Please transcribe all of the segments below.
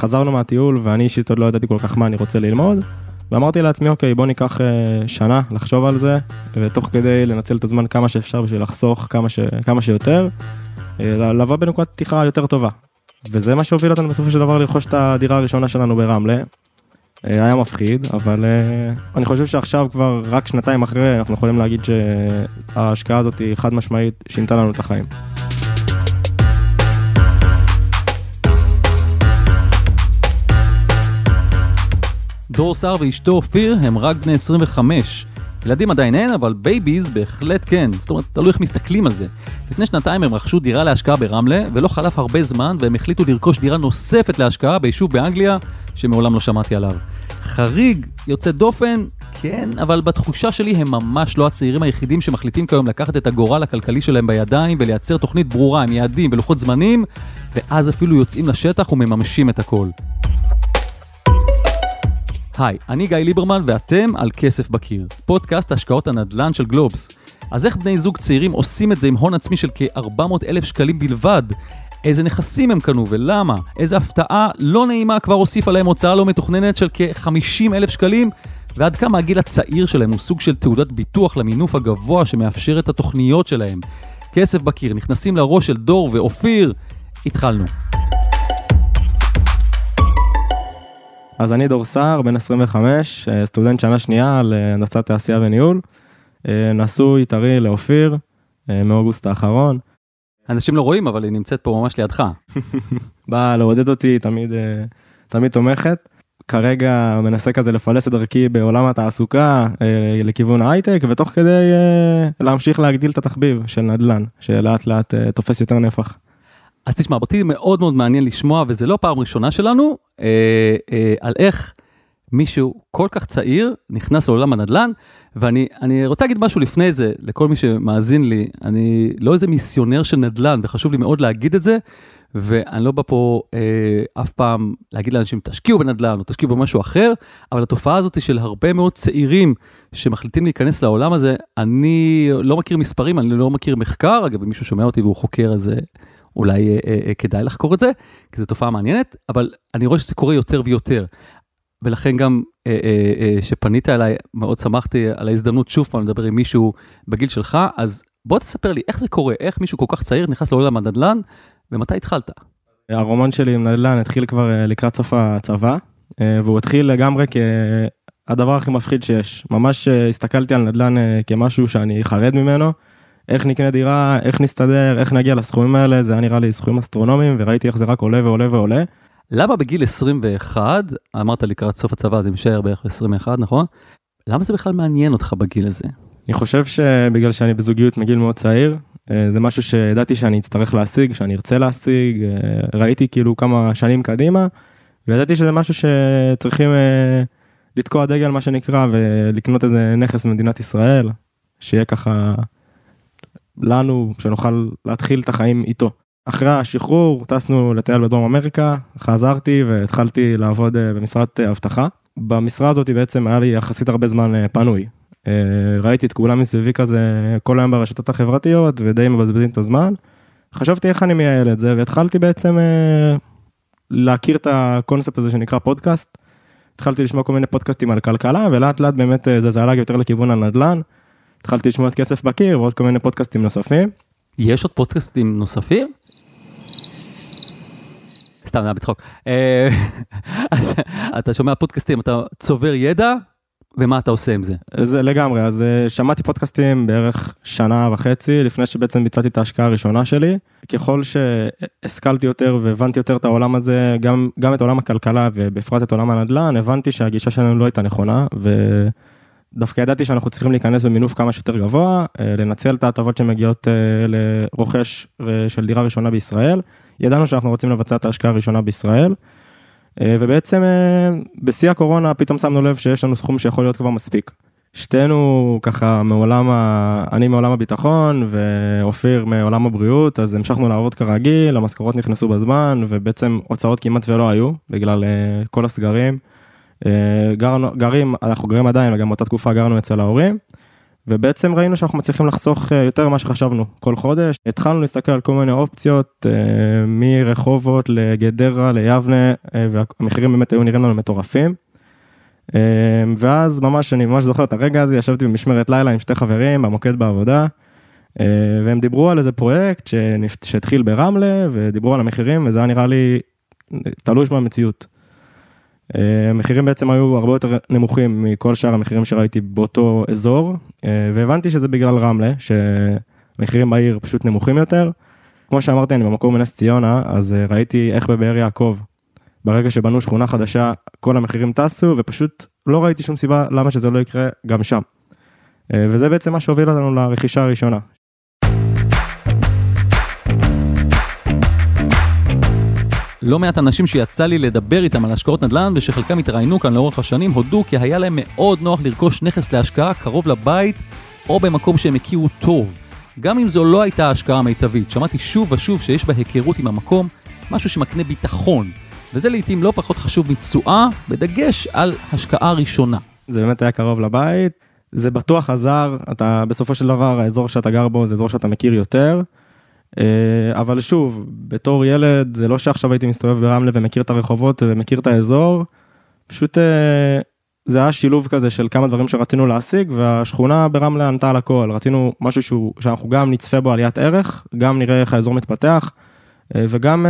חזרנו מהטיול ואני אישית עוד לא ידעתי כל כך מה אני רוצה ללמוד. ואמרתי לעצמי, אוקיי, בוא ניקח אה, שנה לחשוב על זה, ותוך כדי לנצל את הזמן כמה שאפשר בשביל לחסוך כמה, ש, כמה שיותר, אה, לבוא בנקודת פתיחה יותר טובה. וזה מה שהוביל אותנו בסופו של דבר לרכוש את הדירה הראשונה שלנו ברמלה. אה, היה מפחיד, אבל אני חושב שעכשיו כבר רק שנתיים אחרי, אנחנו יכולים להגיד שההשקעה הזאת היא חד משמעית שינתה לנו את החיים. דור סער ואשתו אופיר הם רק בני 25. ילדים עדיין אין, אבל babies בהחלט כן. זאת אומרת, תלוי איך מסתכלים על זה. לפני שנתיים הם רכשו דירה להשקעה ברמלה, ולא חלף הרבה זמן, והם החליטו לרכוש דירה נוספת להשקעה ביישוב באנגליה, שמעולם לא שמעתי עליו. חריג, יוצא דופן, כן, אבל בתחושה שלי הם ממש לא הצעירים היחידים שמחליטים כיום לקחת את הגורל הכלכלי שלהם בידיים ולייצר תוכנית ברורה עם יעדים ולוחות זמנים, ואז אפילו יוצאים לשטח ומממשים את הכל. היי, אני גיא ליברמן ואתם על כסף בקיר, פודקאסט השקעות הנדל"ן של גלובס. אז איך בני זוג צעירים עושים את זה עם הון עצמי של כ-400 אלף שקלים בלבד? איזה נכסים הם קנו ולמה? איזה הפתעה לא נעימה כבר הוסיפה להם הוצאה לא מתוכננת של כ-50 אלף שקלים? ועד כמה הגיל הצעיר שלהם הוא סוג של תעודת ביטוח למינוף הגבוה שמאפשר את התוכניות שלהם. כסף בקיר, נכנסים לראש של דור ואופיר, התחלנו. אז אני דור סער, בן 25, אה, סטודנט שנה שנייה להנדסת תעשייה וניהול. אה, נשוי טרי לאופיר אה, מאוגוסט האחרון. אנשים לא רואים, אבל היא נמצאת פה ממש לידך. באה לעודד אותי, תמיד, תמיד תומכת. כרגע מנסה כזה לפלס את דרכי בעולם התעסוקה לכיוון ההייטק, ותוך כדי להמשיך להגדיל את התחביב של נדל"ן, שלאט לאט תופס יותר נפח. אז תשמע, אותי מאוד מאוד מעניין לשמוע, וזה לא פעם ראשונה שלנו, אה, אה, על איך מישהו כל כך צעיר נכנס לעולם הנדל"ן, ואני רוצה להגיד משהו לפני זה, לכל מי שמאזין לי, אני לא איזה מיסיונר של נדל"ן, וחשוב לי מאוד להגיד את זה, ואני לא בא פה אה, אף פעם להגיד לאנשים, תשקיעו בנדל"ן או תשקיעו במשהו אחר, אבל התופעה הזאת של הרבה מאוד צעירים שמחליטים להיכנס לעולם הזה, אני לא מכיר מספרים, אני לא מכיר מחקר, אגב, אם מישהו שומע אותי והוא חוקר, אז אולי אה, אה, אה, כדאי לחקור את זה, כי זו תופעה מעניינת, אבל אני רואה שזה קורה יותר ויותר. ולכן גם כשפנית אה, אה, אליי, מאוד שמחתי על ההזדמנות שוב פעם לדבר עם מישהו בגיל שלך, אז בוא תספר לי איך זה קורה, איך מישהו כל כך צעיר נכנס לעולם הנדל"ן, ומתי התחלת? הרומן שלי עם נדל"ן התחיל כבר אה, לקראת סוף הצבא, אה, והוא התחיל לגמרי כהדבר הכי מפחיד שיש. ממש אה, הסתכלתי על נדל"ן כמשהו שאני חרד ממנו. איך נקנה דירה, איך נסתדר, איך נגיע לסכומים האלה, זה היה נראה לי סכומים אסטרונומיים, וראיתי איך זה רק עולה ועולה ועולה. למה בגיל 21, אמרת לקראת סוף הצבא, זה משער בערך 21, נכון? למה זה בכלל מעניין אותך בגיל הזה? אני חושב שבגלל שאני בזוגיות מגיל מאוד צעיר, אה, זה משהו שידעתי שאני אצטרך להשיג, שאני ארצה להשיג, אה, ראיתי כאילו כמה שנים קדימה, וידעתי שזה משהו שצריכים אה, לתקוע דגל מה שנקרא, ולקנות איזה נכס במדינת ישראל, שיהיה ככה לנו, שנוכל להתחיל את החיים איתו. אחרי השחרור טסנו לטייל בדרום אמריקה, חזרתי והתחלתי לעבוד אה, במשרת אה, אבטחה. במשרה הזאת בעצם היה לי יחסית הרבה זמן אה, פנוי. ראיתי את כולם מסביבי כזה כל היום ברשתות החברתיות ודי מבזבזים את הזמן. חשבתי איך אני מייעל את זה והתחלתי בעצם להכיר את הקונספט הזה שנקרא פודקאסט. התחלתי לשמוע כל מיני פודקאסטים על כלכלה ולאט לאט באמת זה זלג יותר לכיוון הנדל"ן. התחלתי לשמוע את כסף בקיר ועוד כל מיני פודקאסטים נוספים. יש עוד פודקאסטים נוספים? סתם, זה בצחוק. אה, אתה שומע פודקאסטים, אתה צובר ידע, ומה אתה עושה עם זה? זה לגמרי, אז אה, שמעתי פודקאסטים בערך שנה וחצי לפני שבעצם ביצעתי את ההשקעה הראשונה שלי. ככל שהשכלתי יותר והבנתי יותר את העולם הזה, גם, גם את עולם הכלכלה ובפרט את עולם הנדל"ן, הבנתי שהגישה שלנו לא הייתה נכונה. ו... דווקא ידעתי שאנחנו צריכים להיכנס במינוף כמה שיותר גבוה, אה, לנצל את ההטבות שמגיעות אה, לרוכש אה, של דירה ראשונה בישראל. ידענו שאנחנו רוצים לבצע את ההשקעה הראשונה בישראל. ובעצם בשיא הקורונה פתאום שמנו לב שיש לנו סכום שיכול להיות כבר מספיק. שתינו ככה מעולם, ה... אני מעולם הביטחון ואופיר מעולם הבריאות, אז המשכנו לעבוד כרגיל, המשכורות נכנסו בזמן ובעצם הוצאות כמעט ולא היו בגלל כל הסגרים. גרנו, גרים, אנחנו גרים עדיין, וגם באותה תקופה גרנו אצל ההורים. ובעצם ראינו שאנחנו מצליחים לחסוך אה, יותר ממה שחשבנו כל חודש. התחלנו להסתכל על כל מיני אופציות, אה, מרחובות לגדרה ליבנה, אה, והמחירים באמת היו נראים לנו מטורפים. ואז ממש, אני ממש זוכר את הרגע הזה, ישבתי במשמרת לילה עם שתי חברים במוקד בעבודה, והם דיברו על איזה פרויקט שהתחיל ברמלה, ודיברו על המחירים, וזה היה נראה לי תלוש במציאות. המחירים בעצם היו הרבה יותר נמוכים מכל שאר המחירים שראיתי באותו אזור, והבנתי שזה בגלל רמלה, שמחירים בעיר פשוט נמוכים יותר. כמו שאמרתי, אני במקום מנס ציונה, אז ראיתי איך בבאר יעקב, ברגע שבנו שכונה חדשה, כל המחירים טסו, ופשוט לא ראיתי שום סיבה למה שזה לא יקרה גם שם. וזה בעצם מה שהוביל אותנו לרכישה הראשונה, לא מעט אנשים שיצא לי לדבר איתם על השקעות נדל"ן ושחלקם התראיינו כאן לאורך השנים הודו כי היה להם מאוד נוח לרכוש נכס להשקעה קרוב לבית או במקום שהם הכירו טוב. גם אם זו לא הייתה ההשקעה המיטבית, שמעתי שוב ושוב שיש בה היכרות עם המקום, משהו שמקנה ביטחון, וזה לעיתים לא פחות חשוב מתשואה, בדגש על השקעה ראשונה. זה באמת היה קרוב לבית, זה בטוח עזר, אתה בסופו של דבר האזור שאתה גר בו זה אזור שאתה מכיר יותר. אה, אבל שוב, בתור ילד, זה לא שעכשיו הייתי מסתובב ברמלה ומכיר את הרחובות ומכיר את האזור, פשוט אה, זה היה שילוב כזה של כמה דברים שרצינו להשיג, והשכונה ברמלה ענתה על הכל, רצינו משהו שהוא, שאנחנו גם נצפה בו עליית ערך, גם נראה איך האזור מתפתח, אה, וגם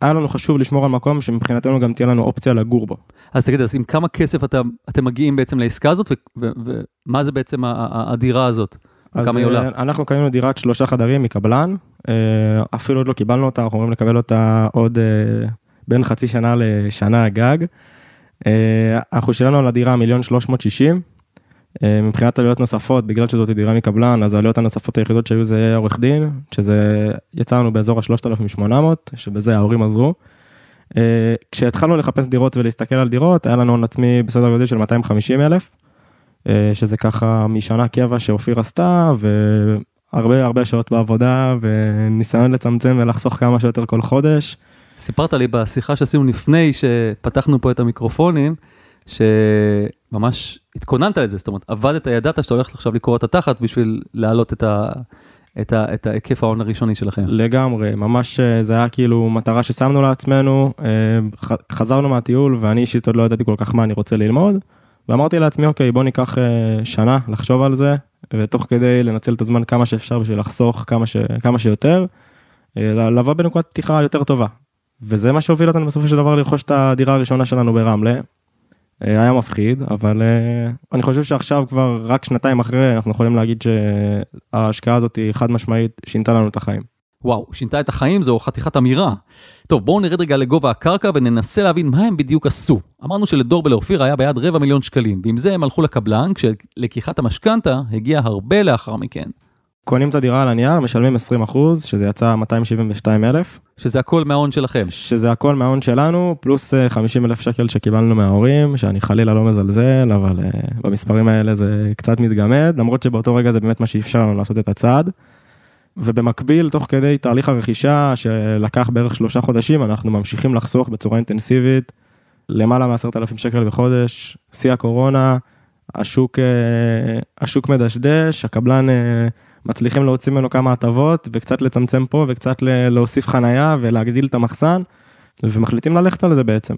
היה לנו חשוב לשמור על מקום שמבחינתנו גם תהיה לנו אופציה לגור בו. אז תגיד, אז עם כמה כסף אתה, אתם מגיעים בעצם לעסקה הזאת, ומה זה בעצם הדירה הזאת? כמה היא עולה? אנחנו קנינו דירת שלושה חדרים מקבלן, אה, אפילו עוד לא קיבלנו אותה, אנחנו אמורים לקבל אותה עוד אה, בין חצי שנה לשנה גג. אה, אנחנו שילמנו על הדירה מיליון שלוש מאות שישים. מבחינת עלויות נוספות, בגלל שזאת דירה מקבלן, אז העלויות הנוספות היחידות שהיו זה עורך דין, שזה יצא לנו באזור ה-3,800, שבזה ההורים עזרו. כשהתחלנו לחפש דירות ולהסתכל על דירות, היה לנו הון עצמי בסדר גודל של 250 אלף, שזה ככה משנה קבע שאופיר עשתה, הרבה הרבה שעות בעבודה וניסיון לצמצם ולחסוך כמה שיותר כל חודש. סיפרת לי בשיחה שעשינו לפני שפתחנו פה את המיקרופונים, שממש התכוננת לזה, זאת אומרת, עבדת, ידעת שאתה הולך עכשיו לקרוא את התחת בשביל להעלות את, ה, את, ה, את ההיקף ההון הראשוני שלכם. לגמרי, ממש אה, זה היה כאילו מטרה ששמנו לעצמנו, אה, חזרנו מהטיול ואני אישית עוד לא ידעתי כל כך מה אני רוצה ללמוד, ואמרתי לעצמי, אוקיי, בוא ניקח אה, שנה לחשוב על זה, ותוך כדי לנצל את הזמן כמה שאפשר בשביל לחסוך כמה, ש... כמה שיותר, אה, לבוא בנקודת פתיחה יותר טובה. וזה מה שהוביל אותנו בסופו של דבר לרכוש את הדירה הראשונה שלנו ברמלה. אה, היה מפחיד, אבל אני חושב שעכשיו כבר רק שנתיים אחרי אנחנו יכולים להגיד שההשקעה הזאת היא חד משמעית שינתה לנו את החיים. וואו, שינתה את החיים זו חתיכת אמירה. טוב, בואו נרד רגע לגובה הקרקע וננסה להבין מה הם בדיוק עשו. אמרנו שלדור ולאופיר היה ביד רבע מיליון שקלים, ועם זה הם הלכו לקבלן, כשלקיחת המשכנתה הגיעה הרבה לאחר מכן. קונים את הדירה על הנייר, משלמים 20 אחוז, שזה יצא 272 אלף. שזה הכל מההון שלכם. שזה הכל מההון שלנו, פלוס 50 אה, אלף שקל שקיבלנו מההורים, שאני חלילה לא מזלזל, אבל uh, במספרים האלה זה קצת מתגמד, למרות שבאותו רגע זה באמת מה שאפשר לנו לעשות את הצעד. ובמקביל, תוך כדי תהליך הרכישה שלקח בערך שלושה חודשים, אנחנו ממשיכים לחסוך בצורה אינטנסיבית למעלה מעשרת אלפים שקל בחודש, שיא הקורונה, השוק, אה, השוק מדשדש, הקבלן אה, מצליחים להוציא ממנו כמה הטבות וקצת לצמצם פה וקצת להוסיף חנייה ולהגדיל את המחסן, ומחליטים ללכת על זה בעצם.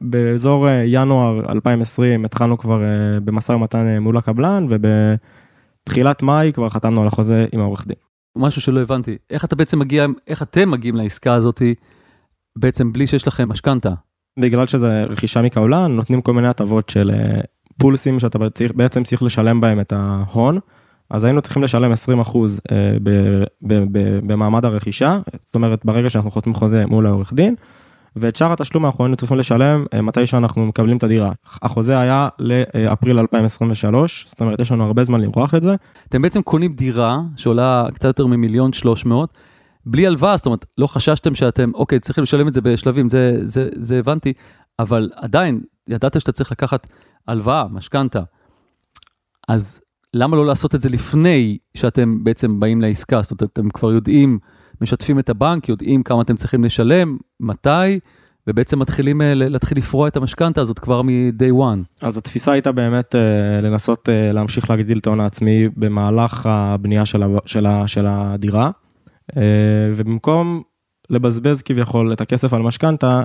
באזור אה, ינואר 2020 התחלנו כבר במשא ומתן מול הקבלן ובתחילת מאי כבר חתמנו על החוזה עם העורך דין. משהו שלא הבנתי, איך אתה בעצם מגיע, איך אתם מגיעים לעסקה הזאתי בעצם בלי שיש לכם משכנתה? בגלל שזה רכישה מקבלן, נותנים כל מיני הטבות של אה, פולסים שאתה בעצם צריך לשלם בהם את ההון, אז היינו צריכים לשלם 20 אחוז אה, במעמד הרכישה, זאת אומרת ברגע שאנחנו חותמים חוזה מול העורך דין, ואת שאר התשלום אנחנו היינו צריכים לשלם אה, מתי שאנחנו מקבלים את הדירה. החוזה היה לאפריל 2023, זאת אומרת יש לנו הרבה זמן למרוח את זה. אתם בעצם קונים דירה שעולה קצת יותר ממיליון שלוש מאות, בלי הלוואה, זאת אומרת לא חששתם שאתם, אוקיי, צריכים לשלם את זה בשלבים, זה, זה, זה הבנתי, אבל עדיין ידעת שאתה צריך לקחת הלוואה, משכנתה. אז למה לא לעשות את זה לפני שאתם בעצם באים לעסקה? זאת אומרת, אתם כבר יודעים משתפים את הבנק, יודעים כמה אתם צריכים לשלם, מתי, ובעצם מתחילים להתחיל לפרוע את המשכנתה הזאת כבר מ-day one. אז התפיסה הייתה באמת לנסות להמשיך להגדיל את ההון העצמי במהלך הבנייה של, של, של הדירה, ובמקום לבזבז כביכול את הכסף על משכנתה,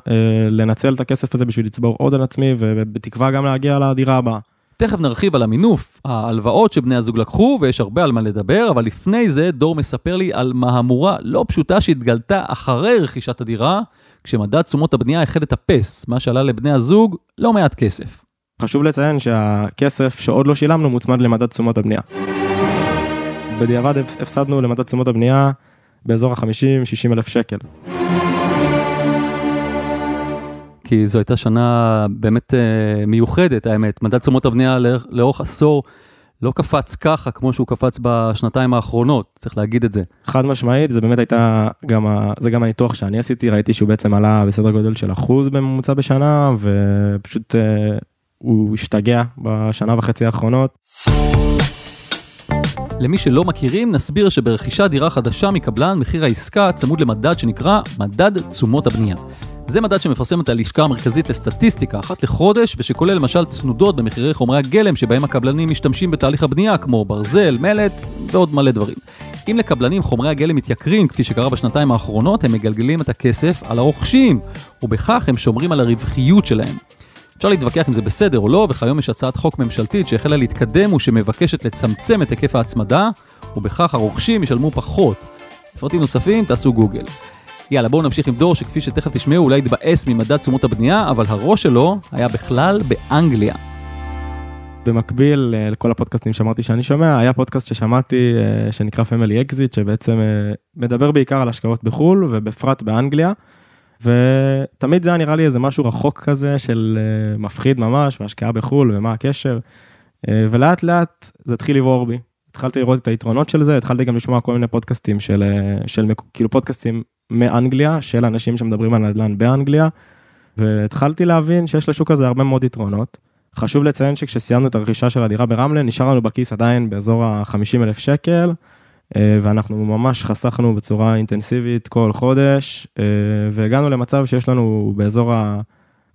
לנצל את הכסף הזה בשביל לצבור עוד על עצמי ובתקווה גם להגיע לדירה הבאה. תכף נרחיב על המינוף, ההלוואות שבני הזוג לקחו, ויש הרבה על מה לדבר, אבל לפני זה דור מספר לי על מהמורה לא פשוטה שהתגלתה אחרי רכישת הדירה, כשמדד תשומות הבנייה החל לטפס, מה שעלה לבני הזוג לא מעט כסף. חשוב לציין שהכסף שעוד לא שילמנו מוצמד למדד תשומות הבנייה. בדיעבד הפסדנו למדד תשומות הבנייה באזור ה-50-60 אלף שקל. כי זו הייתה שנה באמת uh, מיוחדת, האמת. מדד תשומות הבנייה לאורך עשור לא קפץ ככה כמו שהוא קפץ בשנתיים האחרונות, צריך להגיד את זה. חד משמעית, זה באמת הייתה גם, ה... זה גם הניתוח שאני עשיתי, ראיתי שהוא בעצם עלה בסדר גודל של אחוז בממוצע בשנה, ופשוט uh, הוא השתגע בשנה וחצי האחרונות. למי שלא מכירים, נסביר שברכישת דירה חדשה מקבלן, מחיר העסקה צמוד למדד שנקרא מדד תשומות הבנייה. זה מדד שמפרסמת הלשכה המרכזית לסטטיסטיקה אחת לחודש, ושכולל למשל תנודות במחירי חומרי הגלם שבהם הקבלנים משתמשים בתהליך הבנייה, כמו ברזל, מלט ועוד מלא דברים. אם לקבלנים חומרי הגלם מתייקרים, כפי שקרה בשנתיים האחרונות, הם מגלגלים את הכסף על הרוכשים, ובכך הם שומרים על הרווחיות שלהם. אפשר להתווכח אם זה בסדר או לא, וכיום יש הצעת חוק ממשלתית שהחלה להתקדם ושמבקשת לצמצם את היקף ההצמדה, ובכך הרוכשים ישלמו פחות. לפרטים נוספים תעשו גוגל. יאללה, בואו נמשיך עם דור, שכפי שתכף תשמעו, אולי יתבאס ממדד תשומות הבנייה, אבל הראש שלו היה בכלל באנגליה. במקביל אה, לכל הפודקאסטים שאמרתי שאני שומע, היה פודקאסט ששמעתי אה, שנקרא Family Exit, שבעצם אה, מדבר בעיקר על השקעות בחו"ל ובפרט באנגליה. ותמיד זה היה נראה לי איזה משהו רחוק כזה של מפחיד ממש, והשקעה בחו"ל ומה הקשר. ולאט לאט זה התחיל לברור בי. התחלתי לראות את היתרונות של זה, התחלתי גם לשמוע כל מיני פודקאסטים של, של כאילו פודקאסטים מאנגליה, של אנשים שמדברים על נדל"ן באנגליה, והתחלתי להבין שיש לשוק הזה הרבה מאוד יתרונות. חשוב לציין שכשסיימנו את הרכישה של הדירה ברמלה, נשאר לנו בכיס עדיין באזור ה-50 אלף שקל, אה, ואנחנו ממש חסכנו בצורה אינטנסיבית כל חודש, אה, והגענו למצב שיש לנו באזור ה...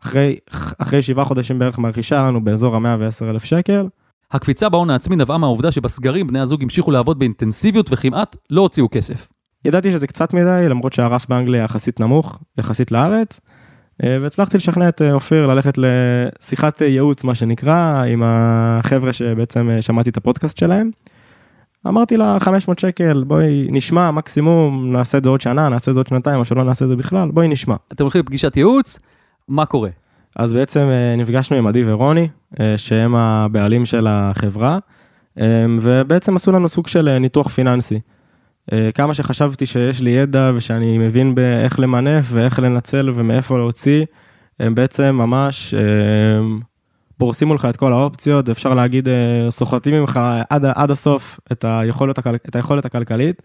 אחרי, אחרי שבעה חודשים בערך מהרכישה, היה לנו באזור ה-110 אלף שקל. הקפיצה בהון העצמי נבעה מהעובדה שבסגרים בני הזוג המשיכו לעבוד באינטנסיביות וכמעט לא הוציאו כסף. ידעתי שזה קצת מדי, למרות שהרף באנגליה יחסית נמוך, יחסית לארץ, אה, והצלחתי לשכנע את אה, אופיר ללכת לשיחת אה, ייעוץ, מה שנקרא, עם החבר'ה שבעצם שמעתי את הפודקאסט שלהם. אמרתי לה 500 שקל, בואי נשמע, מקסימום נעשה את זה עוד שנה, נעשה את זה עוד שנתיים, או שלא נעשה את זה בכלל, בואי נשמע. אתם הולכים לפגישת ייעוץ, מה קורה? אז בעצם נפגשנו עם עדי ורוני, שהם הבעלים של החברה, ובעצם עשו לנו סוג של ניתוח פיננסי. אה, כמה שחשבתי שיש לי ידע ושאני מבין באיך למנף ואיך לנצל ומאיפה להוציא, הם בעצם ממש אה, פורסים לך את כל האופציות, אפשר להגיד, אה, סוחטים ממך עד, עד הסוף את היכולת, את היכולת הכלכלית.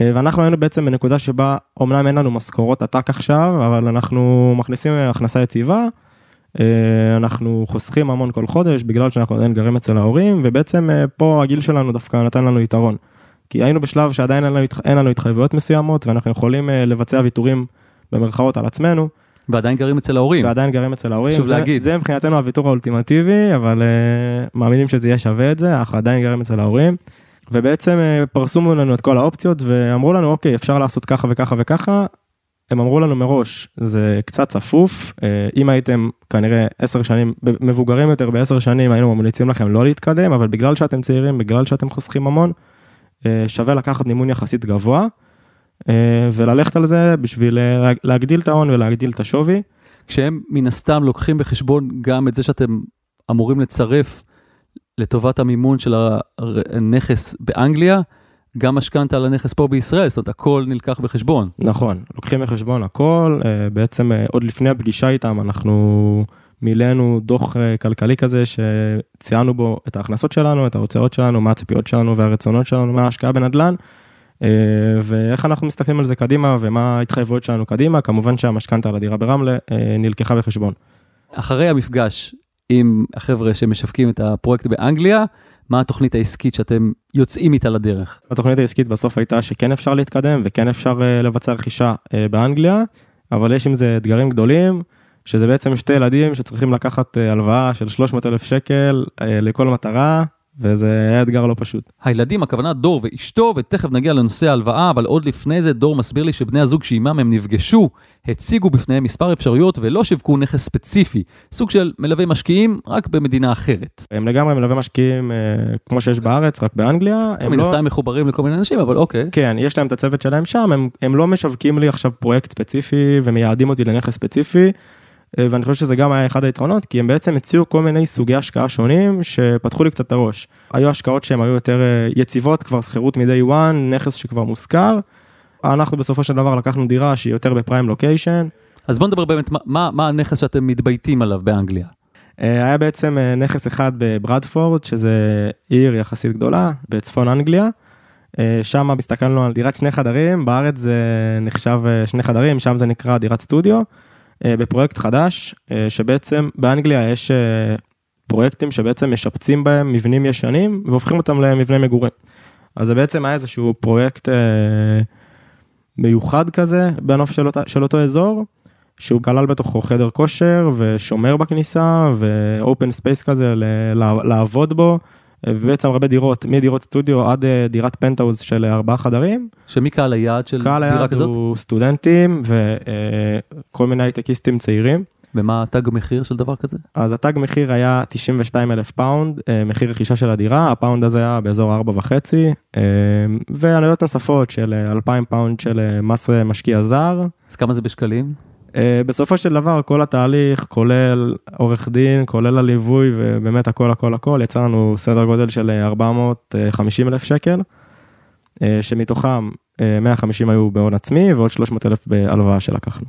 ואנחנו היינו בעצם בנקודה שבה אומנם אין לנו משכורות עתק עכשיו, אבל אנחנו מכניסים הכנסה יציבה, אנחנו חוסכים המון כל חודש בגלל שאנחנו עדיין גרים אצל ההורים, ובעצם פה הגיל שלנו דווקא נתן לנו יתרון. כי היינו בשלב שעדיין אין לנו, אין לנו התחייבויות מסוימות, ואנחנו יכולים uh, לבצע ויתורים במרכאות על עצמנו. ועדיין גרים אצל ההורים. ועדיין גרים אצל ההורים. חשוב להגיד. זה מבחינתנו הוויתור האולטימטיבי, אבל uh, מאמינים שזה יהיה שווה את זה, אנחנו עדיין גרים אצל ההורים. ובעצם uh, פרסו לנו את כל האופציות ואמרו לנו, אוקיי, אפשר לעשות ככה וככה וככה. הם אמרו לנו מראש, זה קצת צפוף, אם הייתם כנראה עשר שנים, מבוגרים יותר בעשר שנים, היינו ממליצים לכם לא להתקדם, אבל בגלל שאתם צעירים, בגלל שאתם חוסכים המון, אה, שווה לקחת מימון יחסית גבוה אה, וללכת על זה בשביל אה, להגדיל את ההון ולהגדיל את השווי. כשהם מן הסתם לוקחים בחשבון גם את זה שאתם אמורים לצרף לטובת המימון של הנכס באנגליה, גם משכנתה על הנכס פה בישראל, זאת אומרת הכל נלקח בחשבון. נכון, לוקחים בחשבון הכל, בעצם עוד לפני הפגישה איתם אנחנו מילאנו דוח אה, כלכלי כזה שציינו בו את ההכנסות שלנו, את ההוצאות שלנו, מה הציפיות שלנו והרצונות שלנו, מה ההשקעה בנדל"ן, אה, ואיך אנחנו מסתכלים על זה קדימה ומה ההתחייבויות שלנו קדימה, כמובן שהמשכנתה על הדירה ברמלה אה, נלקחה בחשבון. אחרי המפגש עם החבר'ה שמשווקים את הפרויקט באנגליה, מה התוכנית העסקית שאתם יוצאים איתה לדרך? התוכנית העסקית בסוף הייתה שכן אפשר להתקדם וכן אפשר לבצע רכישה באנגליה. אבל יש עם זה אתגרים גדולים, שזה בעצם שתי ילדים שצריכים לקחת אה, הלוואה של 300 אלף שקל אה, לכל מטרה, וזה היה אתגר לא פשוט. הילדים, הכוונה דור ואשתו, ותכף נגיע לנושא ההלוואה, אבל עוד לפני זה, דור מסביר לי שבני הזוג שעימם הם נפגשו, הציגו בפניהם מספר אפשרויות ולא שיווקו נכס ספציפי, סוג של מלווי משקיעים, רק במדינה אחרת. הם לגמרי מלווה משקיעים אה, כמו שיש בארץ, רק באנגליה. הם מן לא... הסתם מחוברים לכל מיני אנשים, אבל אוקיי. כן, יש להם את הצוות שלהם שם, הם, הם לא משווקים לי עכשיו פרויקט ספציפי ומייעדים אותי לנכס ספציפי, ואני חושב שזה גם היה אחד היתרונות, כי הם בעצם הציעו כל מיני סוגי השקעה שונים שפתחו לי קצת את הראש. היו השקעות שהן היו יותר אה, יציבות, כבר שכירות מ-day one, נכס שכבר מושכר. אנחנו בסופו של דבר לקחנו דירה שהיא יותר בפריים לוקיישן. אז בוא נדבר באמת, מה, מה, מה הנכס שאתם מתבייתים עליו באנגליה? אה, היה בעצם נכס אחד בברדפורד, שזה עיר יחסית גדולה, בצפון אנגליה. שם הסתכלנו על דירת שני חדרים, בארץ זה נחשב שני חדרים, שם זה נקרא דירת סטודיו. אה, בפרויקט חדש, אה, שבעצם באנגליה יש אה, פרויקטים שבעצם משפצים בהם מבנים ישנים והופכים אותם למבני מגורים. אז זה בעצם היה איזשהו פרויקט מיוחד כזה בנוף של, אותה, של אותו אזור, שהוא כלל בתוכו חדר כושר ושומר בכניסה ו open space כזה לעבוד בו. ובעצם הרבה דירות, מדירות סטודיו עד אה, דירת פנטהאוז של ארבעה חדרים. שמי קהל היעד של דירה כזאת? קהל היעד הוא סטודנטים וכל מיני הייטקיסטים צעירים. ומה התג מחיר של דבר כזה? אז התג מחיר היה 92 אלף פאונד, אה, מחיר רכישה של הדירה, הפאונד הזה היה באזור 4.5, אה, ועלויות נוספות של 2,000 פאונד של מס משקיע זר. אז כמה זה בשקלים? אה, בסופו של דבר כל התהליך כולל עורך דין, כולל הליווי ובאמת הכל הכל הכל, יצא לנו סדר גודל של 450 אלף שקל, אה, שמתוכם אה, 150 היו בהון עצמי ועוד 300 אלף בהלוואה שלקחנו.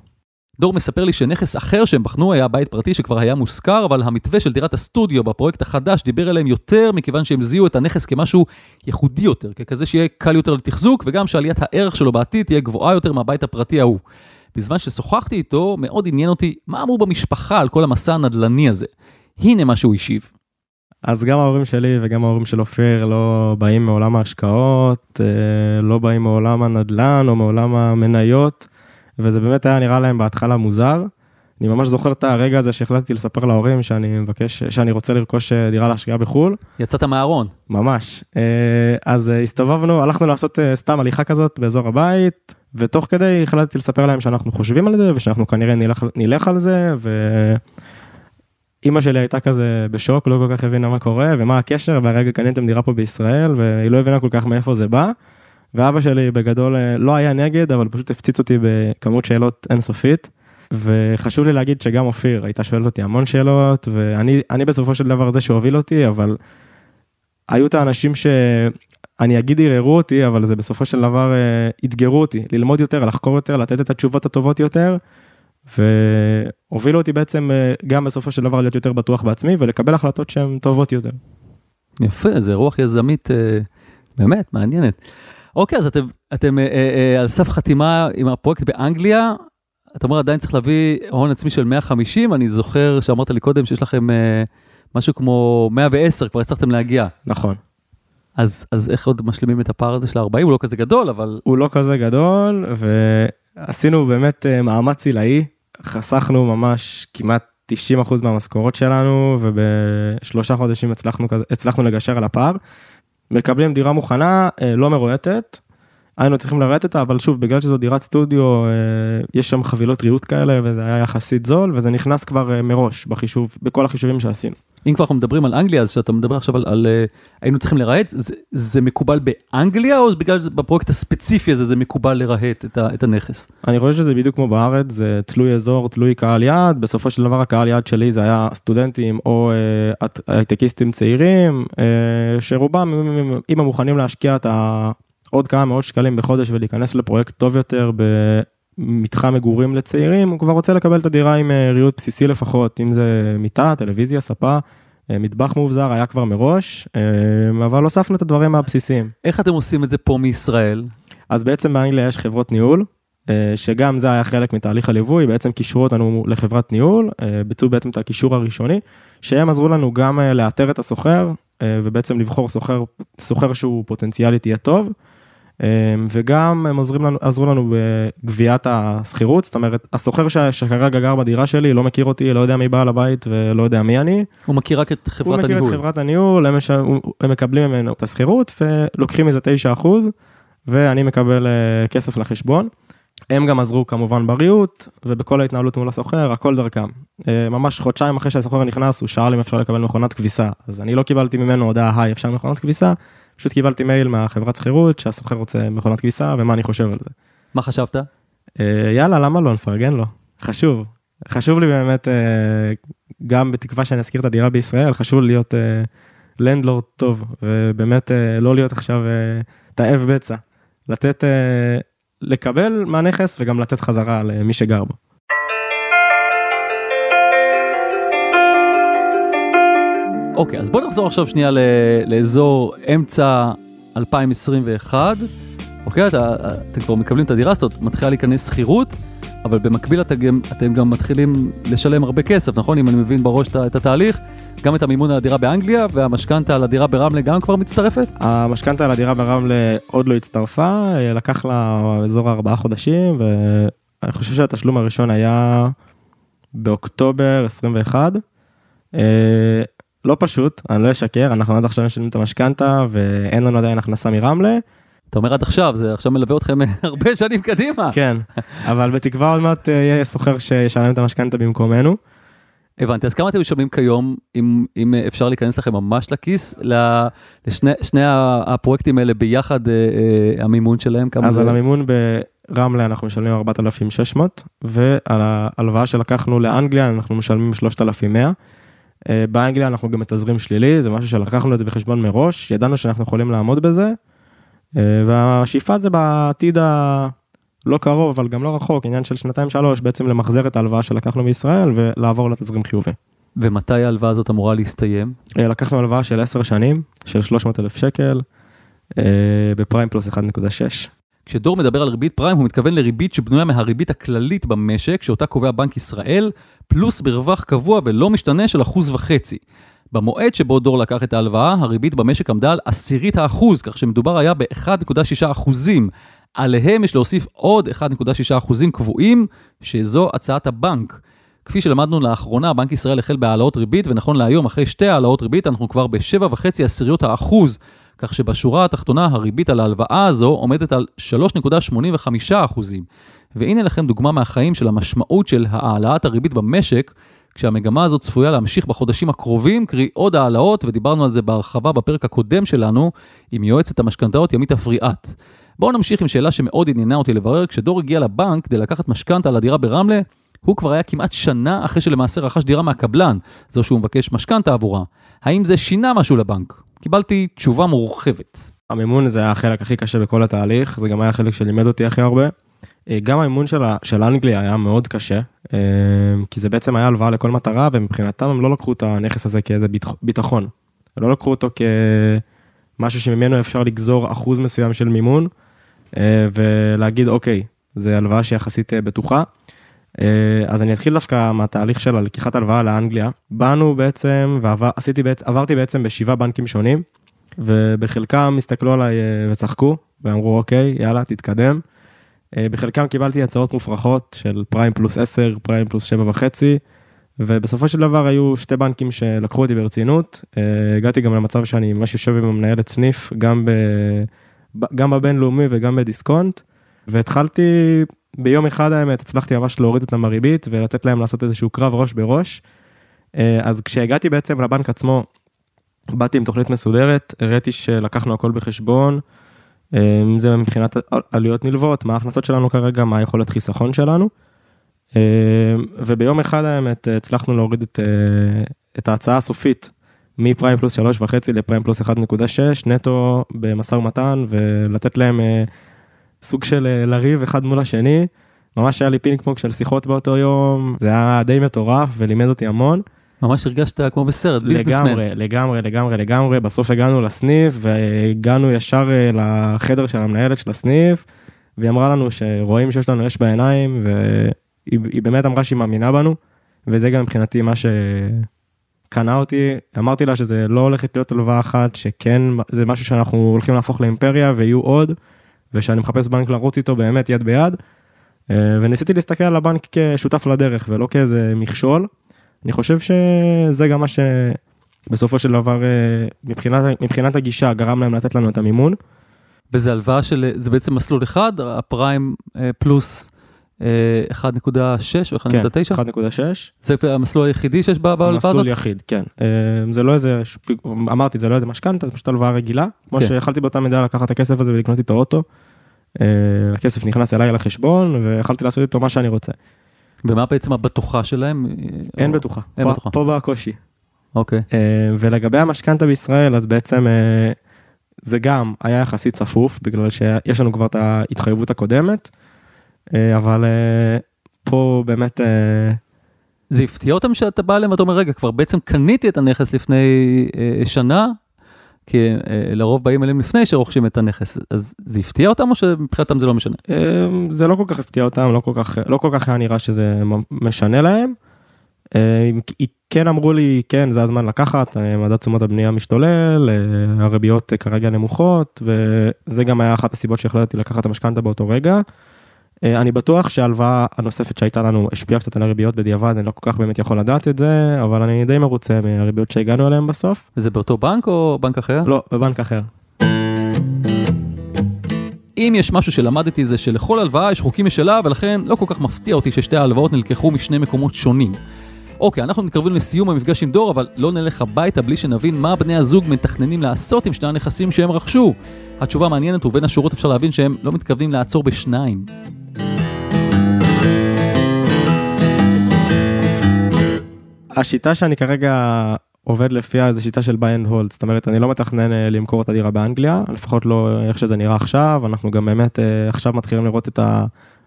דור מספר לי שנכס אחר שהם בחנו היה בית פרטי שכבר היה מושכר, אבל המתווה של דירת הסטודיו בפרויקט החדש דיבר אליהם יותר מכיוון שהם זיהו את הנכס כמשהו ייחודי יותר, ככזה שיהיה קל יותר לתחזוק וגם שעליית הערך שלו בעתיד תהיה גבוהה יותר מהבית הפרטי ההוא. בזמן ששוחחתי איתו, מאוד עניין אותי מה אמרו במשפחה על כל המסע הנדל"ני הזה. הנה מה שהוא השיב. אז גם ההורים שלי וגם ההורים של אופיר לא באים מעולם ההשקעות, אה, לא באים מעולם הנדל"ן או מעולם המניות, וזה באמת היה נראה להם בהתחלה מוזר. אני ממש זוכר את הרגע הזה שהחלטתי לספר להורים שאני מבקש, שאני רוצה לרכוש אה, דירה להשקעה בחו"ל. יצאת מהארון. ממש. אה, אז הסתובבנו, הלכנו לעשות סתם הליכה כזאת באזור הבית, ותוך כדי החלטתי לספר להם שאנחנו חושבים על זה ושאנחנו כנראה נלך, נלך על זה ואימא שלי הייתה כזה בשוק לא כל כך הבינה מה קורה ומה הקשר והרגע קניתם דירה פה בישראל והיא לא הבינה כל כך מאיפה זה בא. ואבא שלי בגדול אה, לא היה נגד אבל פשוט הפציץ אותי בכמות שאלות אינסופית. וחשוב לי להגיד שגם אופיר הייתה שואלת אותי המון שאלות ואני בסופו של דבר זה שהוביל אותי אבל היו את האנשים ש... אני אגיד ערערו אותי, אבל זה בסופו של דבר uh, אתגרו אותי, ללמוד יותר, לחקור יותר, לתת את התשובות הטובות יותר, והובילו אותי בעצם uh, גם בסופו של דבר להיות יותר בטוח בעצמי ולקבל החלטות שהן טובות יותר. יפה, זה רוח יזמית uh, באמת מעניינת. אוקיי, אז אתם, אתם uh, uh, על סף חתימה עם הפרויקט באנגליה, אתה אומר עדיין צריך להביא הון עצמי של 150, אני זוכר שאמרת לי קודם שיש לכם uh, משהו כמו 110, כבר הצלחתם להגיע. נכון. אז, אז איך עוד משלימים את הפער הזה של ה-40? הוא לא כזה גדול, אבל... הוא לא כזה גדול, ועשינו באמת אה, מאמץ עילאי, חסכנו ממש כמעט 90% מהמשכורות שלנו, ובשלושה חודשים הצלחנו, הצלחנו לגשר על הפער. מקבלים דירה מוכנה, אה, לא מרועטת, היינו צריכים לרדת אותה, אבל שוב, בגלל שזו דירת סטודיו, אה, יש שם חבילות ריהוט כאלה, וזה היה יחסית זול, וזה נכנס כבר מראש בחישוב, בכל החישובים שעשינו. אם כבר אנחנו מדברים על אנגליה, אז שאתה מדבר עכשיו על, על אה, היינו צריכים לרהט, זה, זה מקובל באנגליה, או בגלל שבפרויקט הספציפי הזה זה מקובל לרהט את, את הנכס? אני חושב שזה בדיוק כמו בארץ, זה תלוי אזור, תלוי קהל יעד, בסופו של דבר הקהל יעד שלי זה היה סטודנטים או אה, הייטקיסטים צעירים, אה, שרובם, אם הם מוכנים להשקיע את ה... עוד כמה מאות שקלים בחודש ולהיכנס לפרויקט טוב יותר מתחם מגורים לצעירים, הוא כבר רוצה לקבל את הדירה עם אה, ריהוט בסיסי לפחות, אם זה מיטה, טלוויזיה, ספה, אה, מטבח מאובזר היה כבר מראש, אה, אבל הוספנו את הדברים הבסיסיים. איך אתם עושים את זה פה מישראל? אז בעצם באנגליה יש חברות ניהול, שגם זה היה חלק מתהליך הליווי, בעצם קישרו אותנו לחברת ניהול, ביצעו בעצם את הקישור הראשוני, שהם עזרו לנו גם לאתר את הסוחר, ובעצם לבחור סוחר, סוחר שהוא פוטנציאלית יהיה טוב. וגם הם עוזרים לנו, עזרו לנו בגביית השכירות, זאת אומרת, השוכר שכרגע גר בדירה שלי לא מכיר אותי, לא יודע מי בעל הבית ולא יודע מי אני. הוא מכיר רק את חברת הניהול. הוא מכיר את חברת הניהול, הם, מש... הם מקבלים ממנו את השכירות ולוקחים מזה 9% ואני מקבל כסף לחשבון. הם גם עזרו כמובן בריהוט ובכל ההתנהלות מול הסוחר, הכל דרכם. ממש חודשיים אחרי שהסוחר נכנס, הוא שאל אם אפשר לקבל מכונת כביסה, אז אני לא קיבלתי ממנו הודעה, היי, אפשר מכונת כביסה, פשוט קיבלתי מייל מהחברת שכירות שהסוחר רוצה מכונת כביסה ומה אני חושב על זה. מה חשבת? יאללה, למה לא, נפרגן לו, חשוב. חשוב לי באמת, גם בתקווה שאני אזכיר את הדירה בישראל, חשוב להיות לנדלורד טוב, ובאמת לא להיות עכשיו תאב בצע. לתת לקבל מהנכס וגם לתת חזרה למי שגר בו. אוקיי, אז בוא נחזור עכשיו שנייה לאזור אמצע 2021. אוקיי, אתה, אתם כבר מקבלים את הדירה הזאת, מתחילה להיכנס שכירות, אבל במקביל אתם אתם גם מתחילים לשלם הרבה כסף, נכון? אם אני מבין בראש את התהליך, גם את המימון על הדירה באנגליה והמשכנתה על הדירה ברמלה גם כבר מצטרפת? המשכנתה על הדירה ברמלה עוד לא הצטרפה, לקח לה אזור ארבעה חודשים ואני חושב שהתשלום הראשון היה באוקטובר 21. לא פשוט, אני לא אשקר, אנחנו עד עכשיו משלמים את המשכנתה ואין לנו עדיין הכנסה מרמלה. אתה אומר עד עכשיו, זה עכשיו מלווה אתכם הרבה שנים קדימה. כן, אבל בתקווה עוד מעט יהיה סוחר שישלם את המשכנתה במקומנו. הבנתי, אז כמה אתם משלמים כיום, אם, אם אפשר להיכנס לכם ממש לכיס, לשני הפרויקטים האלה ביחד, אה, אה, המימון שלהם, כמה אז זה? על המימון ברמלה אנחנו משלמים 4,600, ועל ההלוואה שלקחנו לאנגליה אנחנו משלמים 3,100. באנגליה אנחנו גם מתזרים שלילי, זה משהו שלקחנו את זה בחשבון מראש, ידענו שאנחנו יכולים לעמוד בזה, והשאיפה זה בעתיד ה... לא קרוב, אבל גם לא רחוק, עניין של שנתיים שלוש, בעצם למחזר את ההלוואה שלקחנו מישראל ולעבור לתזרים חיובי. ומתי ההלוואה הזאת אמורה להסתיים? לקחנו הלוואה של 10 שנים, של 300 אלף שקל, בפריים פלוס 1.6. כשדור מדבר על ריבית פריים, הוא מתכוון לריבית שבנויה מהריבית הכללית במשק, שאותה קובע בנק ישראל, פלוס ברווח קבוע ולא משתנה של אחוז וחצי. במועד שבו דור לקח את ההלוואה, הריבית במשק עמדה על עשירית האחוז, כך שמדובר היה ב-1.6 אחוזים. עליהם יש להוסיף עוד 1.6 אחוזים קבועים, שזו הצעת הבנק. כפי שלמדנו לאחרונה, בנק ישראל החל בהעלאות ריבית, ונכון להיום, אחרי שתי העלאות ריבית, אנחנו כבר ב-7.5 עשיריות האחוז, כך שבשורה התחתונה הריבית על ההלוואה הזו עומדת על 3.85 אחוזים. והנה לכם דוגמה מהחיים של המשמעות של העלאת הריבית במשק, כשהמגמה הזאת צפויה להמשיך בחודשים הקרובים, קרי עוד העלאות, ודיברנו על זה בהרחבה בפרק הקודם שלנו, עם יועצת המשכנתאות ימית אפריאט. בואו נמשיך עם שאלה שמאוד עניינה אותי לברר, כשדור הגיע לבנק כדי לקחת משכנתה על הדירה ברמלה, הוא כבר היה כמעט שנה אחרי שלמעשה רכש דירה מהקבלן, זו שהוא מבקש משכנתה עבורה. האם זה שינה משהו לבנק? קיבלתי תשובה מורחבת. המימון זה היה החלק הכי קשה בכל התהליך, זה גם היה חלק שלימד אותי הכי הרבה. גם המימון של, של אנגליה היה מאוד קשה, כי זה בעצם היה הלוואה לכל מטרה, ומבחינתם הם לא לקחו את הנכס הזה כאיזה ביטחון. לא לקחו אותו כמשהו שממנו אפשר לגזור אחוז מסוים של מימון, ולהגיד אוקיי, זה הלוואה שיחסית בטוחה. אז אני אתחיל דווקא מהתהליך של לקיחת הלוואה לאנגליה. באנו בעצם, ועשיתי בעצם, עברתי בעצם בשבעה בנקים שונים, ובחלקם הסתכלו עליי וצחקו, ואמרו אוקיי, יאללה, תתקדם. בחלקם קיבלתי הצעות מופרכות של פריים פלוס 10, פריים פלוס 7 וחצי, ובסופו של דבר היו שתי בנקים שלקחו אותי ברצינות. הגעתי גם למצב שאני ממש יושב עם המנהלת סניף, גם, ב, גם בבינלאומי וגם בדיסקונט, והתחלתי ביום אחד האמת, הצלחתי ממש להוריד אותם הריבית ולתת להם לעשות איזשהו קרב ראש בראש. אז כשהגעתי בעצם לבנק עצמו, באתי עם תוכנית מסודרת, הראיתי שלקחנו הכל בחשבון. אם זה מבחינת עלויות נלוות, מה ההכנסות שלנו כרגע, מה היכולת חיסכון שלנו. וביום אחד האמת הצלחנו להוריד את, את ההצעה הסופית מפריים פלוס 3.5 לפריים פלוס 1.6 נטו במשא ומתן ולתת להם סוג של לריב אחד מול השני. ממש היה לי פינג פונג של שיחות באותו יום, זה היה די מטורף ולימד אותי המון. ממש הרגשת כמו בסרט, ביזנסמן. לגמרי, לגמרי, לגמרי, לגמרי, בסוף הגענו לסניף והגענו ישר לחדר של המנהלת של הסניף, והיא אמרה לנו שרואים שיש לנו אש בעיניים, והיא באמת אמרה שהיא מאמינה בנו, וזה גם מבחינתי מה שקנה אותי, אמרתי לה שזה לא הולכת להיות הלוואה אחת, שכן, זה משהו שאנחנו הולכים להפוך לאימפריה ויהיו עוד, ושאני מחפש בנק לרוץ איתו באמת יד ביד. אה, וניסיתי להסתכל על הבנק כשותף לדרך ולא כאיזה מכשול. אני חושב שזה גם מה שבסופו של דבר אה, מבחינת, מבחינת הגישה גרם להם לתת לנו את המימון. וזה הלוואה של, זה בעצם מסלול אחד, הפריים אה, פלוס 1.6 או 1.9? כן, 1.6. זה המסלול היחידי שיש בהלוואה הזאת? מסלול יחיד, כן. זה לא איזה, אמרתי, זה לא איזה משכנתה, זה פשוט הלוואה רגילה. כמו כן. שיכלתי באותה מידה לקחת את הכסף הזה ולקנות איתו אוטו. אה, הכסף נכנס אליי לחשבון ויכולתי לעשות איתו מה שאני רוצה. ומה בעצם הבטוחה שלהם? אין או... בטוחה, אין פה, בטוחה. פה בא הקושי. אוקיי. אה, ולגבי המשכנתה בישראל אז בעצם אה, זה גם היה יחסית צפוף בגלל שיש לנו כבר את ההתחייבות הקודמת, אבל פה באמת... זה הפתיע אותם שאתה בא אליהם ואתה אומר רגע כבר בעצם קניתי את הנכס לפני שנה כי אה, לרוב באים אליהם לפני שרוכשים את הנכס, אז זה הפתיע אותם או שמבחינתם זה לא משנה? זה לא כל כך הפתיע אותם, לא כל כך, לא כל כך היה נראה שזה משנה להם. כן אמרו לי, כן, זה הזמן לקחת, אה, מדד תשומות הבנייה משתולל, אה, הריביות כרגע נמוכות, וזה גם היה אחת הסיבות שהחלטתי לקחת את המשכנתה באותו רגע. אה, אני בטוח שההלוואה הנוספת שהייתה לנו השפיעה קצת על הריביות בדיעבד, אני לא כל כך באמת יכול לדעת את זה, אבל אני די מרוצה מהריביות שהגענו אליהן בסוף. זה באותו בנק או בנק אחר? לא, בבנק אחר. אם יש משהו שלמדתי זה שלכל הלוואה יש חוקים משלה ולכן לא כל כך מפתיע אותי ששתי ההלוואות נלקחו משני מקומות שונים. אוקיי, אנחנו מתקרבים לסיום המפגש עם דור, אבל לא נלך הביתה בלי שנבין מה בני הזוג מתכננים לעשות עם שני הנכסים שהם רכשו. התשובה מעניינת ובין השורות אפשר להבין שהם לא מתכוונים לעצור בשניים. השיטה שאני כרגע עובד לפיה זה שיטה של buy and hold, זאת אומרת אני לא מתכנן אה, למכור את הדירה באנגליה, לפחות לא איך שזה נראה עכשיו, אנחנו גם באמת אה, עכשיו מתחילים לראות את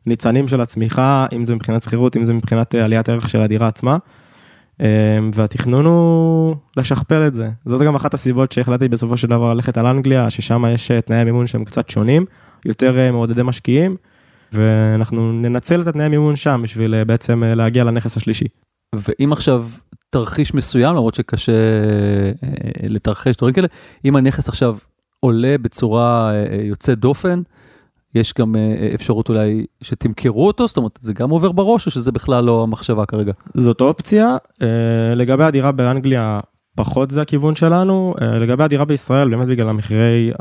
הניצנים של הצמיחה, אם זה מבחינת שכירות, אם זה מבחינת אה, עליית ערך של הדירה עצמה. והתכנון הוא לשכפל את זה. זאת גם אחת הסיבות שהחלטתי בסופו של דבר ללכת על אנגליה, ששם יש תנאי מימון שהם קצת שונים, יותר מעודדי משקיעים, ואנחנו ננצל את התנאי מימון שם בשביל בעצם להגיע לנכס השלישי. ואם עכשיו תרחיש מסוים, למרות שקשה אה, לתרחש דברים כאלה, אם הנכס עכשיו עולה בצורה אה, יוצאת דופן, יש גם אה, אפשרות אולי שתמכרו אותו, זאת אומרת, זה גם עובר בראש, או שזה בכלל לא המחשבה כרגע? זאת אופציה. לגבי הדירה באנגליה, פחות זה הכיוון שלנו. לגבי הדירה בישראל, באמת בגלל המחירי,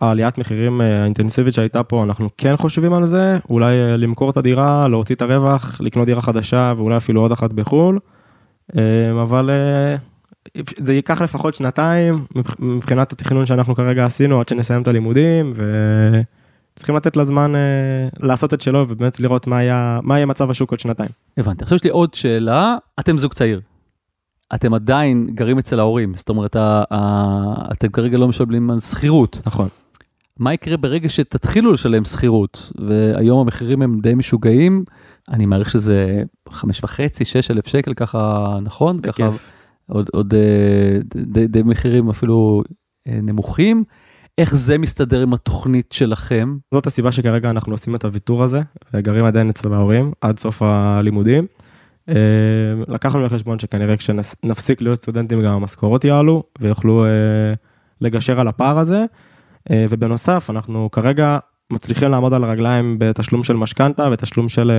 העליית מחירים האינטנסיבית שהייתה פה, אנחנו כן חושבים על זה, אולי למכור את הדירה, להוציא את הרווח, לקנות דירה חדשה ואולי אפילו עוד אחת בחו"ל. אבל זה ייקח לפחות שנתיים מבחינת התכנון שאנחנו כרגע עשינו עד שנסיים את הלימודים וצריכים לתת לזמן לעשות את שלו ובאמת לראות מה היה מה יהיה מצב השוק עוד שנתיים. הבנתי עכשיו יש לי עוד שאלה אתם זוג צעיר אתם עדיין גרים אצל ההורים, זאת אומרת, אתם כרגע לא משלמים על שכירות. נכון. מה יקרה ברגע שתתחילו לשלם שכירות, והיום המחירים הם די משוגעים, אני מעריך שזה חמש וחצי, שש אלף שקל ככה, נכון? בכיף. ככה עוד, עוד אה, די, די מחירים אפילו אה, נמוכים. איך זה מסתדר עם התוכנית שלכם? זאת הסיבה שכרגע אנחנו עושים את הוויתור הזה, וגרים עדיין אצל ההורים עד סוף הלימודים. אה, לקחנו לחשבון שכנראה כשנפסיק להיות סטודנטים גם המשכורות יעלו ויוכלו אה, לגשר על הפער הזה. אה, ובנוסף אנחנו כרגע מצליחים לעמוד על הרגליים בתשלום של משכנתה ותשלום של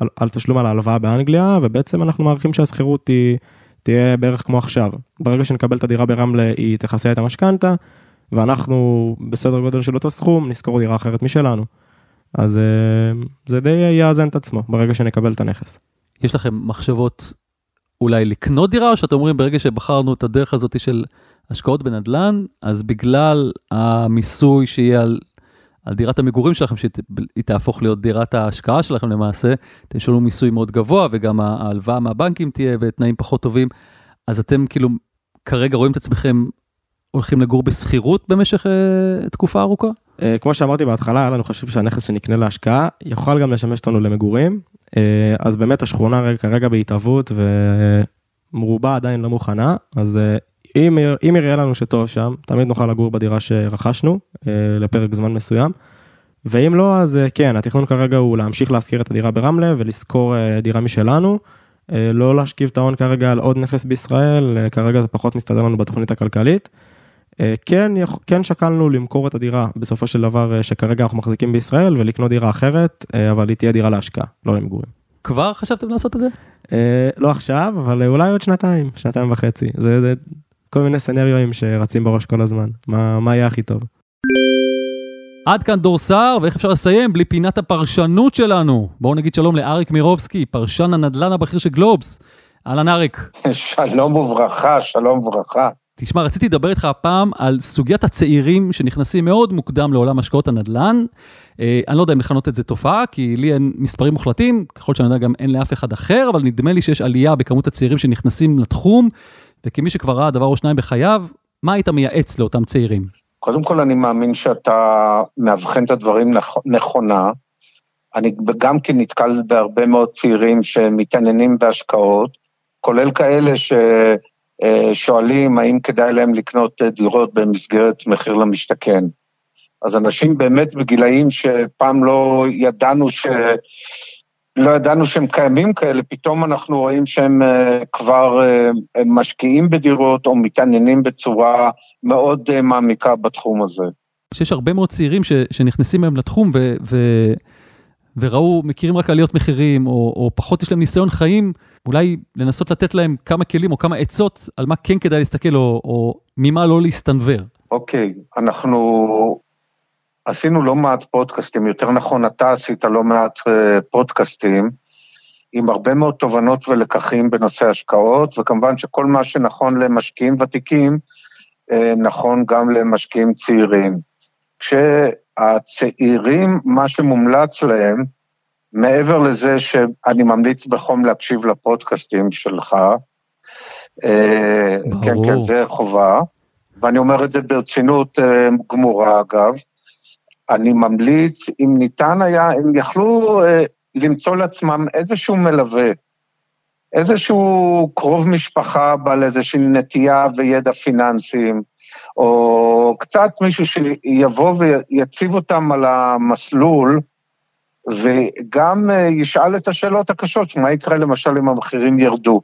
על, על תשלום על ההלוואה באנגליה ובעצם אנחנו מעריכים שהשכירות היא תהיה בערך כמו עכשיו. ברגע שנקבל את הדירה ברמלה היא תכסה את המשכנתה ואנחנו בסדר גודל של אותו סכום נשכור דירה אחרת משלנו. אז זה די יאזן את עצמו ברגע שנקבל את הנכס. יש לכם מחשבות אולי לקנות דירה, או שאתם אומרים ברגע שבחרנו את הדרך הזאת של השקעות בנדל"ן, אז בגלל המיסוי שיהיה על, על דירת המגורים שלכם, שהיא תהפוך להיות דירת ההשקעה שלכם למעשה, אתם תשלמו מיסוי מאוד גבוה, וגם ההלוואה מהבנקים תהיה בתנאים פחות טובים, אז אתם כאילו כרגע רואים את עצמכם הולכים לגור בשכירות במשך uh, תקופה ארוכה? Uh, כמו שאמרתי בהתחלה, היה לנו חשוב שהנכס שנקנה להשקעה יוכל גם לשמש אותנו למגורים. Uh, אז באמת השכונה כרגע בהתהוות ומרובה עדיין לא מוכנה, אז uh, אם, אם יראה לנו שטוב שם, תמיד נוכל לגור בדירה שרכשנו uh, לפרק זמן מסוים. ואם לא, אז כן, התכנון כרגע הוא להמשיך להשכיר את הדירה ברמלה ולשכור דירה משלנו. לא להשכיב את ההון כרגע על עוד נכס בישראל, כרגע זה פחות מסתדר לנו בתוכנית הכלכלית. אה, כן, כן שקלנו למכור את הדירה בסופו של דבר אה, שכרגע אנחנו מחזיקים בישראל ולקנות דירה אחרת, אה, אבל היא תהיה דירה להשקעה, לא למגורים. כבר חשבתם לעשות את זה? לא עכשיו, אבל אולי עוד שנתיים, שנתיים וחצי. זה, זה כל מיני סצנריואים שרצים בראש כל הזמן, מה, מה יהיה הכי טוב. עד כאן דור סער, ואיך אפשר לסיים בלי פינת הפרשנות שלנו? בואו נגיד שלום לאריק מירובסקי, פרשן הנדל"ן הבכיר של גלובס. אהלן אריק. שלום וברכה, שלום וברכה. תשמע, רציתי לדבר איתך הפעם על סוגיית הצעירים שנכנסים מאוד מוקדם לעולם השקעות הנדל"ן. אה, אני לא יודע אם לכנות את זה תופעה, כי לי אין מספרים מוחלטים, ככל שאני יודע גם אין לאף אחד אחר, אבל נדמה לי שיש עלייה בכמות הצעירים שנכנסים לתחום, וכמי שכבר ראה דבר או שניים בחייו, מה היית מייעץ לאותם צעירים? קודם כל, אני מאמין שאתה מאבחן את הדברים נכ- נכונה. אני גם כן נתקל בהרבה מאוד צעירים שמתעניינים בהשקעות, כולל כאלה ששואלים האם כדאי להם לקנות דירות במסגרת מחיר למשתכן. אז אנשים באמת בגילאים שפעם לא ידענו ש... לא ידענו שהם קיימים כאלה, פתאום אנחנו רואים שהם uh, כבר משקיעים בדירות או מתעניינים בצורה מאוד מעמיקה בתחום הזה. שיש הרבה מאוד צעירים ש, שנכנסים היום לתחום ו, ו, וראו, מכירים רק עליות מחירים, או, או פחות יש להם ניסיון חיים, אולי לנסות לתת להם כמה כלים או כמה עצות על מה כן כדאי להסתכל, או, או ממה לא להסתנוור. אוקיי, אנחנו עשינו לא מעט פודקאסטים, יותר נכון, אתה עשית לא מעט uh, פודקאסטים, עם הרבה מאוד תובנות ולקחים בנושא השקעות, וכמובן שכל מה שנכון למשקיעים ותיקים, uh, נכון גם למשקיעים צעירים. כשהצעירים, מה שמומלץ להם, מעבר לזה שאני ממליץ בחום להקשיב לפודקאסטים שלך, ברור. כן, כן, זה חובה, ואני אומר את זה ברצינות אה, גמורה, אגב. אני ממליץ, אם ניתן היה, הם יכלו אה, למצוא לעצמם איזשהו מלווה, איזשהו קרוב משפחה בעל איזושהי נטייה וידע פיננסיים, או קצת מישהו שיבוא ויציב אותם על המסלול, וגם אה, ישאל את השאלות הקשות, מה יקרה למשל אם המחירים ירדו.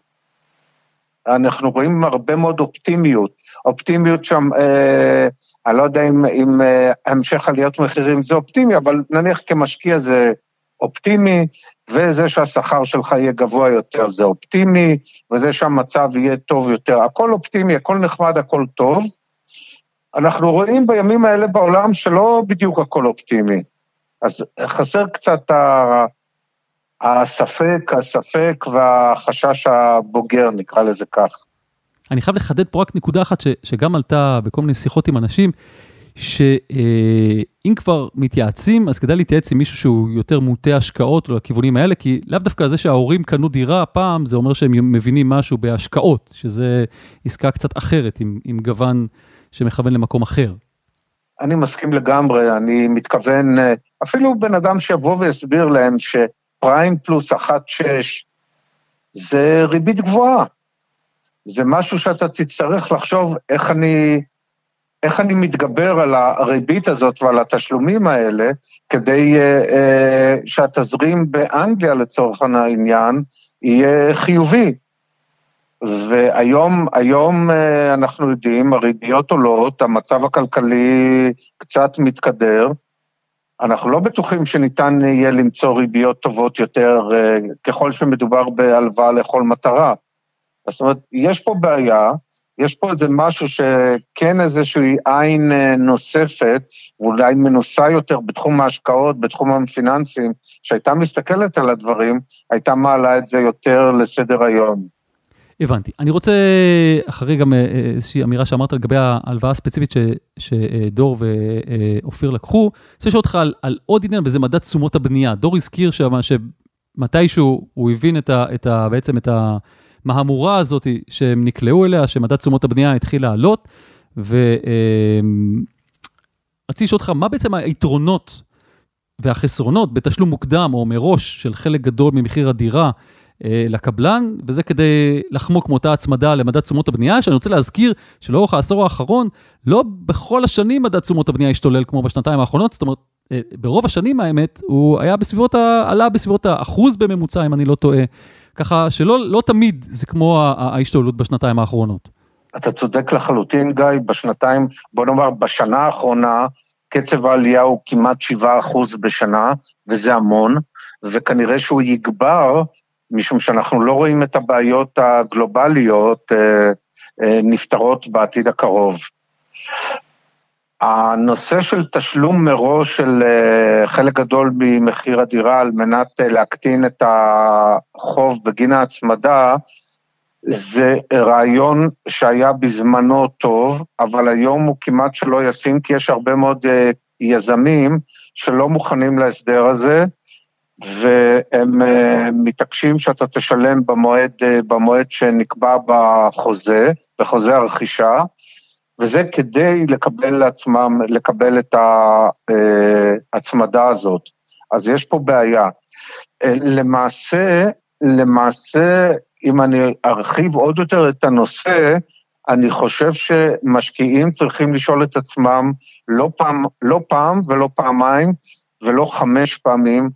אנחנו רואים הרבה מאוד אופטימיות, אופטימיות שם, אה, אני לא יודע אם, אם אה, המשך עליות מחירים זה אופטימי, אבל נניח כמשקיע זה אופטימי, וזה שהשכר שלך יהיה גבוה יותר זה אופטימי, וזה שהמצב יהיה טוב יותר, הכל אופטימי, הכל נחמד, הכל טוב. אנחנו רואים בימים האלה בעולם שלא בדיוק הכל אופטימי. אז חסר קצת. הספק, הספק והחשש הבוגר, נקרא לזה כך. אני חייב לחדד פה רק נקודה אחת ש, שגם עלתה בכל מיני שיחות עם אנשים, שאם כבר מתייעצים, אז כדאי להתייעץ עם מישהו שהוא יותר מוטה השקעות לכיוונים האלה, כי לאו דווקא זה שההורים קנו דירה פעם, זה אומר שהם מבינים משהו בהשקעות, שזה עסקה קצת אחרת, עם, עם גוון שמכוון למקום אחר. אני מסכים לגמרי, אני מתכוון, אפילו בן אדם שיבוא ויסביר להם שפריים פלוס 1.6 זה ריבית גבוהה. זה משהו שאתה תצטרך לחשוב איך אני, איך אני מתגבר על הריבית הזאת ועל התשלומים האלה, כדי uh, uh, שהתזרים באנגליה לצורך העניין יהיה חיובי. והיום היום, uh, אנחנו יודעים, הריביות עולות, המצב הכלכלי קצת מתקדר, אנחנו לא בטוחים שניתן יהיה למצוא ריביות טובות יותר uh, ככל שמדובר בהלוואה לכל מטרה. זאת אומרת, יש פה בעיה, יש פה איזה משהו שכן איזושהי עין נוספת, ואולי מנוסה יותר בתחום ההשקעות, בתחום הפיננסים, שהייתה מסתכלת על הדברים, הייתה מעלה את זה יותר לסדר היום. הבנתי. אני רוצה, אחרי גם איזושהי אמירה שאמרת לגבי ההלוואה הספציפית ש, שדור ואופיר לקחו, אני רוצה לשאול אותך על, על עוד עניין, וזה מדד תשומות הבנייה. דור הזכיר שם שמתישהו הוא הבין את ה, את ה, בעצם את. המהמורה הזאת שהם נקלעו אליה, שמדד תשומות הבנייה התחיל לעלות, ורציתי לשאול אותך, מה בעצם היתרונות והחסרונות בתשלום מוקדם או מראש של חלק גדול ממחיר הדירה אה, לקבלן, וזה כדי לחמוק מאותה הצמדה למדד תשומות הבנייה, שאני רוצה להזכיר שלאורך העשור האחרון, לא בכל השנים מדד תשומות הבנייה השתולל כמו בשנתיים האחרונות, זאת אומרת, אה, ברוב השנים האמת, הוא היה בסביבות, ה... עלה בסביבות האחוז בממוצע, אם אני לא טועה. ככה שלא לא תמיד זה כמו ההשתוללות בשנתיים האחרונות. אתה צודק לחלוטין, גיא, בשנתיים, בוא נאמר, בשנה האחרונה, קצב העלייה הוא כמעט 7 אחוז בשנה, וזה המון, וכנראה שהוא יגבר, משום שאנחנו לא רואים את הבעיות הגלובליות אה, אה, נפתרות בעתיד הקרוב. הנושא של תשלום מראש של אה, חלק גדול ממחיר הדירה על מנת להקטין את החוב בגין ההצמדה, זה רעיון שהיה בזמנו טוב, אבל היום הוא כמעט שלא ישים, כי יש הרבה מאוד יזמים שלא מוכנים להסדר הזה, והם מתעקשים שאתה תשלם במועד, במועד שנקבע בחוזה, בחוזה הרכישה, וזה כדי לקבל לעצמם, לקבל את ההצמדה הזאת. אז יש פה בעיה. למעשה, למעשה, אם אני ארחיב עוד יותר את הנושא, אני חושב שמשקיעים צריכים לשאול את עצמם לא פעם, לא פעם ולא פעמיים ולא חמש פעמים,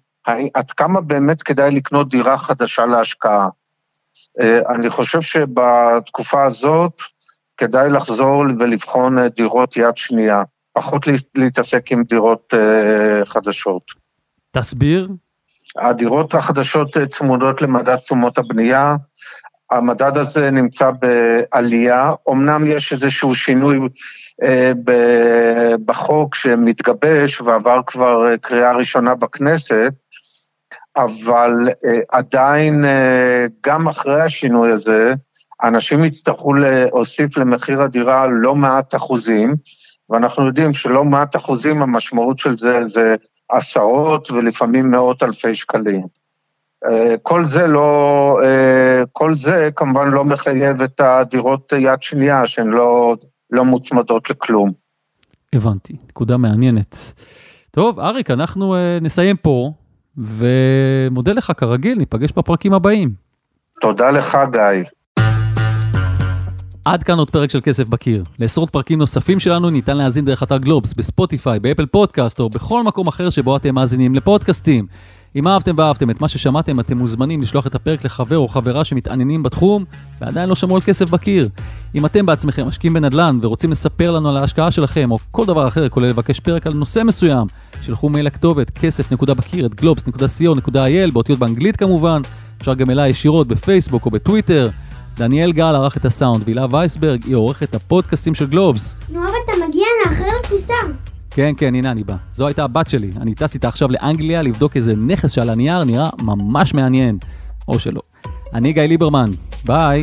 עד כמה באמת כדאי לקנות דירה חדשה להשקעה. אני חושב שבתקופה הזאת, כדאי לחזור ולבחון אה, דירות יד שנייה, פחות להתעסק עם דירות uh, חדשות. תסביר. הדירות החדשות אה, צמודות למדד תשומות הבנייה, המדד הזה נמצא בעלייה, אמנם יש איזשהו שינוי uh, בחוק שמתגבש ועבר כבר קריאה ראשונה בכנסת, אבל uh, עדיין, uh, גם אחרי השינוי הזה, אנשים יצטרכו להוסיף למחיר הדירה לא מעט אחוזים, ואנחנו יודעים שלא מעט אחוזים, המשמעות של זה זה עשרות ולפעמים מאות אלפי שקלים. אה, כל זה לא, אה, כל זה כמובן לא מחייב את הדירות יד שנייה שהן לא, לא מוצמדות לכלום. הבנתי, נקודה מעניינת. טוב, אריק, אנחנו אה, נסיים פה, ומודה לך כרגיל, ניפגש בפרקים הבאים. תודה לך, גיא. עד כאן עוד פרק של כסף בקיר. לעשרות פרקים נוספים שלנו ניתן להאזין דרך אתר גלובס, בספוטיפיי, באפל פודקאסט או בכל מקום אחר שבו אתם מאזינים לפודקאסטים. אם אהבתם ואהבתם את מה ששמעתם, אתם מוזמנים לשלוח את הפרק לחבר או חברה שמתעניינים בתחום ועדיין לא שמעו על כסף בקיר. אם אתם בעצמכם משקיעים בנדל"ן ורוצים לספר לנו על ההשקעה שלכם או כל דבר אחר, כולל לבקש פרק על נושא מסוים, שלחו מייל לכתובת כסף.בקיר at globes.co.il באותיות באנגלית כמובן, אפשר גם אליי ישירות בפייסבוק או בטוויטר. דניאל גל ערך את הסאונד, והילה וייסברג היא עורכת הפודקאסטים של גלובס. נו, אבל אתה מגיע, נאחר לטיסה. כן, כן, הנה אני בא. זו הייתה הבת שלי. אני טס איתה עכשיו לאנגליה לבדוק איזה נכס שעל הנייר נראה ממש מעניין. או שלא. אני גיא ליברמן, ביי.